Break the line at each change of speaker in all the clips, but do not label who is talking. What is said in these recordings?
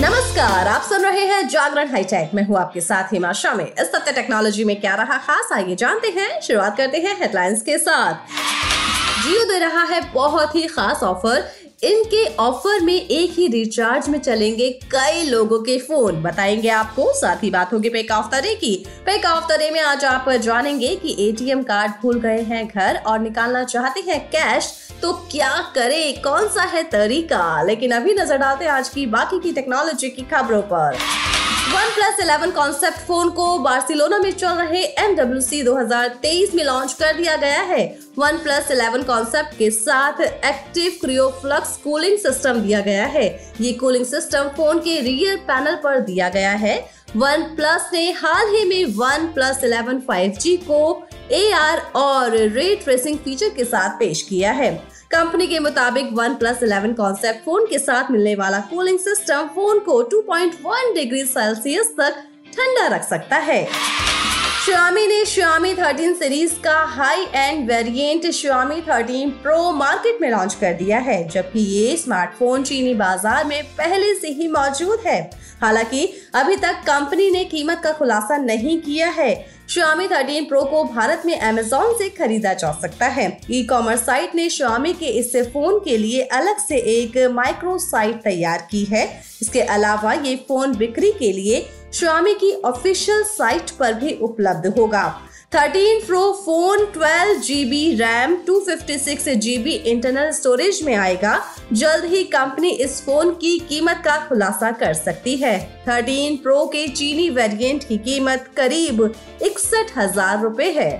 नमस्कार, आप सुन रहे हैं जागरण हाईटेक। मैं हूँ आपके साथ हिमा शामी इस सत्य टेक्नोलॉजी में क्या रहा खास, आइए जानते हैं। शुरुआत करते हैं हेडलाइंस के साथ। जियो दे रहा है बहुत ही खास ऑफ़र। इनके ऑफ़र में एक ही रिचार्ज में चलेंगे कई लोगों के फ़ोन। बताएँगे आपको, साथ ही बात होगी पैक ऑफ़ तरे की। पैक ऑफ़ तरे में आज आप जानेंगे कि एटीएम कार्ड भूल गए हैं घर और निकालना चाहते हैं कैश तो क्या करें? कौन सा है तरीका? लेकिन अभी नज़र डालते हैं आज की बाकी की टेक्नोलॉजी की खबरों पर। One plus eleven concept phone को बार्सिलोना में चल रहे सी दो में लॉन्च कर दिया गया है। वन प्लस इलेवन कॉन्सेप्ट के साथ एक्टिव क्रियोफ्लक्स कूलिंग सिस्टम दिया गया है। ये कूलिंग सिस्टम फ़ोन के रियर पैनल पर दिया गया है। वन प्लस ने हाल ही में वन प्लस इलेवन फाइव को AR और रे ट्रेसिंग फीचर के साथ पेश किया है। कंपनी के मुताबिक one plus eleven concept phone के साथ मिलने वाला कूलिंग सिस्टम फ़ोन को 2.1 डिग्री सेल्सियस तक ठंडा रख सकता है। श्यामी ने श्यामी 13 सीरीज़ का high end variant Xiaomi 13 pro market में लॉन्च कर दिया है, जबकि ये स्मार्टफ़ोन चीनी बाज़ार में पहले से ही मौजूद है। हालाँकि, अभी तक कंपनी ने कीमत का खुलासा नहीं किया है। Xiaomi 13 Pro को भारत में अमेजोन से खरीदा जा सकता है। ई कॉमर्स साइट ने श्यामी के इस फ़ोन के लिए अलग से एक माइक्रो साइट तैयार की है। इसके अलावा ये फ़ोन बिक्री के लिए श्यामी की ऑफिशियल साइट पर भी उपलब्ध होगा। 13 pro phone 12 GB RAM 256 GB internal storage में आएगा। जल्द ही कंपनी इस फ़ोन की कीमत का खुलासा कर सकती है। 13 प्रो के चीनी वेरिएंट की कीमत करीब इकसठ हज़ार रूपए है।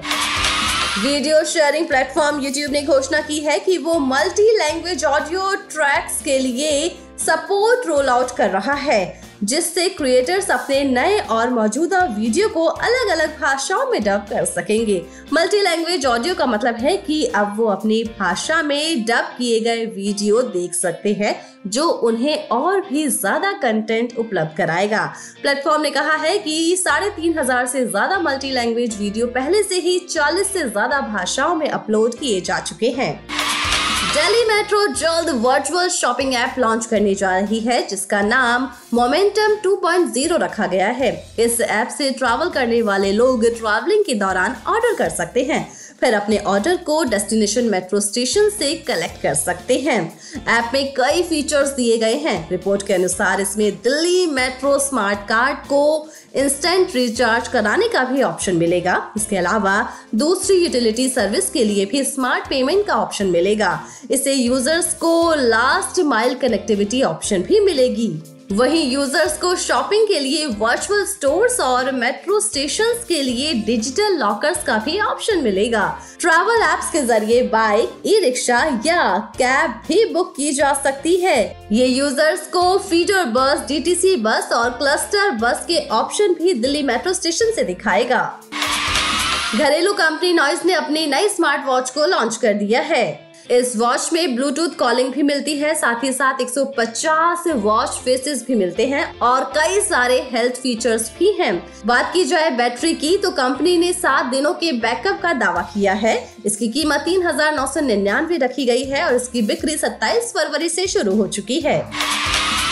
वीडियो शेयरिंग प्लेटफॉर्म यूट्यूब ने घोषणा की है कि वो मल्टी लैंग्वेज ऑडियो ट्रैक्स के लिए सपोर्ट रोल आउट कर रहा है। जिससे क्रिएटर्स अपने नए और मौजूदा वीडियो को अलग अलग भाषाओं में डब कर सकेंगे। मल्टी लैंग्वेज ऑडियो का मतलब है कि अब वो अपनी भाषा में डब किए गए वीडियो देख सकते हैं, जो उन्हें और भी ज़्यादा कंटेंट उपलब्ध कराएगा। प्लेटफॉर्म ने कहा है कि साढ़े तीन हज़ार से ज़्यादा मल्टी लैंग्वेज वीडियो पहले से ही चालीस से ज़्यादा भाषाओं में अपलोड किए जा चुके हैं। दिल्ली मेट्रो जल्द वर्चुअल शॉपिंग ऐप लॉन्च करने जा रही है, जिसका नाम मोमेंटम 2.0 रखा गया है। इस ऐप से ट्रैवल करने वाले लोग ट्रैवलिंग के दौरान ऑर्डर कर सकते हैं। फिर अपने ऑर्डर को डेस्टिनेशन मेट्रो स्टेशन से कलेक्ट कर सकते हैं। ऐप में कई फीचर्स दिए गए हैं। रिपोर्ट के अनुसार इसमें दिल्ली मेट्रो स्मार्ट कार्ड को इंस्टेंट रिचार्ज कराने का भी ऑप्शन मिलेगा। इसके अलावा दूसरी यूटिलिटी सर्विस के लिए भी स्मार्ट पेमेंट का ऑप्शन मिलेगा। इससे यूज़र्स को लास्ट माइल कनेक्टिविटी ऑप्शन भी मिलेगी। वहीं यूज़र्स को शॉपिंग के लिए वर्चुअल स्टोर्स और मेट्रो स्टेशन के लिए डिजिटल लॉकर्स का भी ऑप्शन मिलेगा। ट्रैवल एप्स के ज़रिए बाइक ई रिक्शा या कैब भी बुक की जा सकती है। ये यूज़र्स को फीडर बस डीटीसी बस और क्लस्टर बस के ऑप्शन भी दिल्ली मेट्रो स्टेशन से दिखाएगा। घरेलू कंपनी नॉइस ने अपनी नई स्मार्ट वॉच को लॉन्च कर दिया है। इस वॉच में ब्लूटूथ कॉलिंग भी मिलती है, साथ ही साथ 150 वॉच फेसेस भी मिलते हैं और कई सारे हेल्थ फीचर्स भी हैं। बात की जाए बैटरी की तो कंपनी ने सात दिनों के बैकअप का दावा किया है। इसकी कीमत तीन हज़ार नौ सौ निन्यानवे रखी गई है और इसकी बिक्री सत्ताईस फरवरी से शुरू हो चुकी है।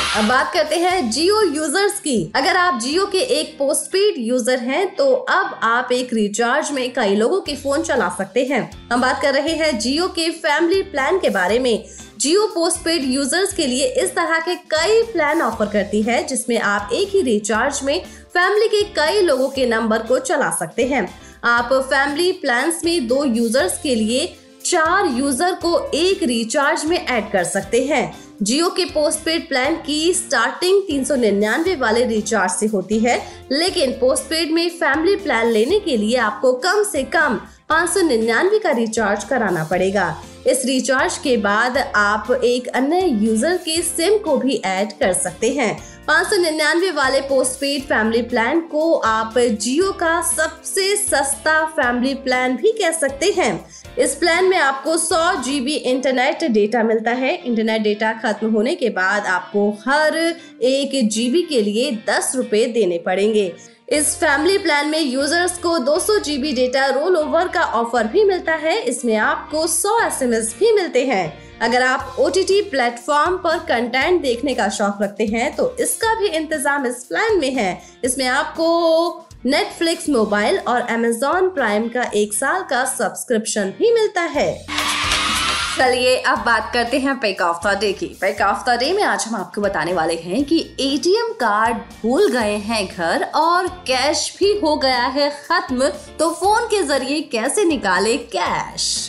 अब बात करते हैं जियो यूज़र्स की। अगर आप जियो के एक पोस्टपेड यूज़र हैं तो अब आप एक रिचार्ज में कई लोगों के फ़ोन चला सकते हैं। हम बात कर रहे हैं जियो के फैमिली प्लान के बारे में। जियो पोस्टपेड यूज़र्स के लिए इस तरह के कई प्लान ऑफ़र करती है, जिसमें आप एक ही रिचार्ज में फैमिली के कई लोगों के नंबर को चला सकते हैं। आप फैमिली प्लान्स में दो यूज़र्स के लिए चार यूज़र को एक रिचार्ज में ऐड कर सकते हैं। जियो के पोस्टपेड प्लान की स्टार्टिंग तीन सौ निन्यानवे वाले रिचार्ज से होती है। लेकिन पोस्टपेड में फैमिली प्लान लेने के लिए आपको कम से कम पाँच सौ निन्यानवे का रिचार्ज कराना पड़ेगा। इस रिचार्ज के बाद आप एक अन्य यूज़र के सिम को भी ऐड कर सकते हैं। पाँच सौ निन्यानवे वाले पोस्टपेड फैमिली प्लान को आप जियो का सबसे सस्ता फैमिली प्लान भी कह सकते हैं। इस प्लान में आपको 100 जीबी इंटरनेट डेटा मिलता है। इंटरनेट डेटा खत्म होने के बाद आपको हर एक जीबी के लिए दस रुपए देने पड़ेंगे। इस फैमिली प्लान में यूज़र्स को 200 जीबी डेटा रोल ओवर का ऑफ़र भी मिलता है। इसमें आपको 100 एसएमएस भी मिलते हैं। अगर आप ओ टी टी प्लेटफॉर्म पर कंटेंट देखने का शौक रखते हैं तो इसका भी इंतज़ाम इस प्लान में है। इसमें आपको नेटफ्लिक्स मोबाइल और अमेजोन प्राइम का एक साल का सब्सक्रिप्शन भी मिलता है। चलिए, अब बात करते हैं पैक ऑफ़ द डे की। पैक ऑफ़ द डे में आज हम आपको बताने वाले हैं कि एटीएम कार्ड भूल गए हैं घर और कैश भी हो गया है खत्म। तो फ़ोन के ज़रिए कैसे निकाले कैश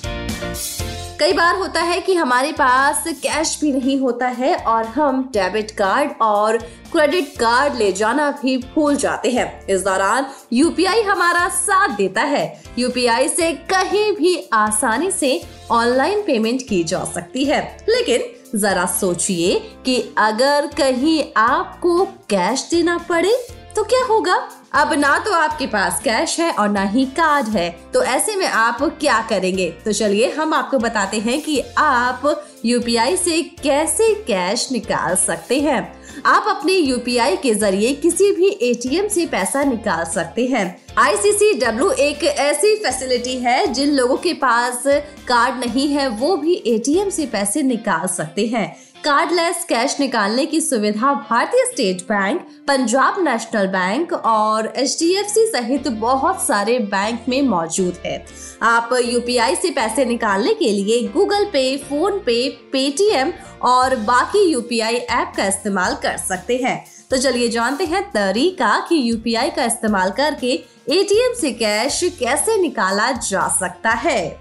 कई बार होता है कि हमारे पास कैश भी नहीं होता है और हम डेबिट कार्ड और क्रेडिट कार्ड ले जाना भी भूल जाते हैं। इस दौरान यूपीआई हमारा साथ देता है। यूपीआई से कहीं भी आसानी से ऑनलाइन पेमेंट की जा सकती है। लेकिन जरा सोचिए कि अगर कहीं आपको कैश देना पड़े तो क्या होगा? अब ना तो आपके पास कैश है और ना ही कार्ड है। तो ऐसे में आप क्या करेंगे? तो चलिए हम आपको बताते हैं कि आप यूपीआई से कैसे कैश निकाल सकते हैं। आप अपने यूपीआई के ज़रिए किसी भी एटीएम से पैसा निकाल सकते हैं। आईसीसीडब्ल्यू एक ऐसी फैसिलिटी है जिन लोगों के पास कार्ड नहीं है, वो भी एटीएम से पैसे निकाल सकते हैं। कार्डलेस कैश निकालने की सुविधा भारतीय state bank Punjab national bank और एच सहित बहुत सारे बैंक में मौजूद है। आप यूपीआई से पैसे निकालने के लिए गूगल पे फ़ोन पे पेटीएम और बाकी यूपीआई ऐप का इस्तेमाल कर सकते हैं। तो चलिए जानते हैं तरीका कि यूपीआई का इस्तेमाल करके एटीएम से कैश कैसे निकाला जा सकता है।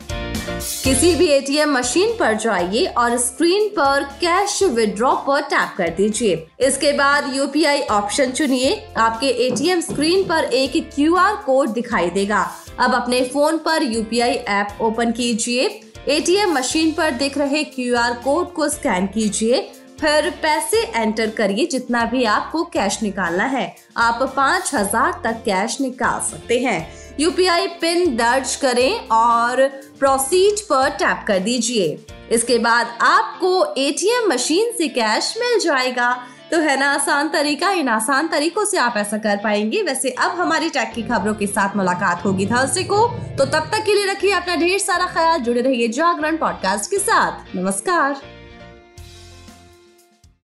किसी भी एटीएम मशीन पर जाइए और स्क्रीन पर कैश विड्रॉ पर टैप कर दीजिए। इसके बाद यूपीआई ऑप्शन चुनिए। आपके एटीएम स्क्रीन पर एक क्यूआर कोड दिखाई देगा। अब अपने फ़ोन पर यूपीआई ऐप ओपन कीजिए। एटीएम मशीन पर दिख रहे क्यूआर कोड को स्कैन कीजिए। फिर पैसे एंटर करिए जितना भी आपको कैश निकालना है। आप पाँच हज़ार तक कैश निकाल सकते हैं। यूपीआई पिन दर्ज करें और प्रोसीड पर टैप कर दीजिए। इसके बाद आपको एटीएम मशीन से कैश मिल जाएगा। तो है ना, आसान तरीका, इन आसान तरीकों से आप ऐसा कर पाएँगे। वैसे अब हमारी टैक की खबरों के साथ मुलाकात होगी थर्सडे को। तो तब तक के लिए रखिए अपना ढेर सारा ख्याल, जुड़े रहिए जागरण पॉडकास्ट के साथ। नमस्कार।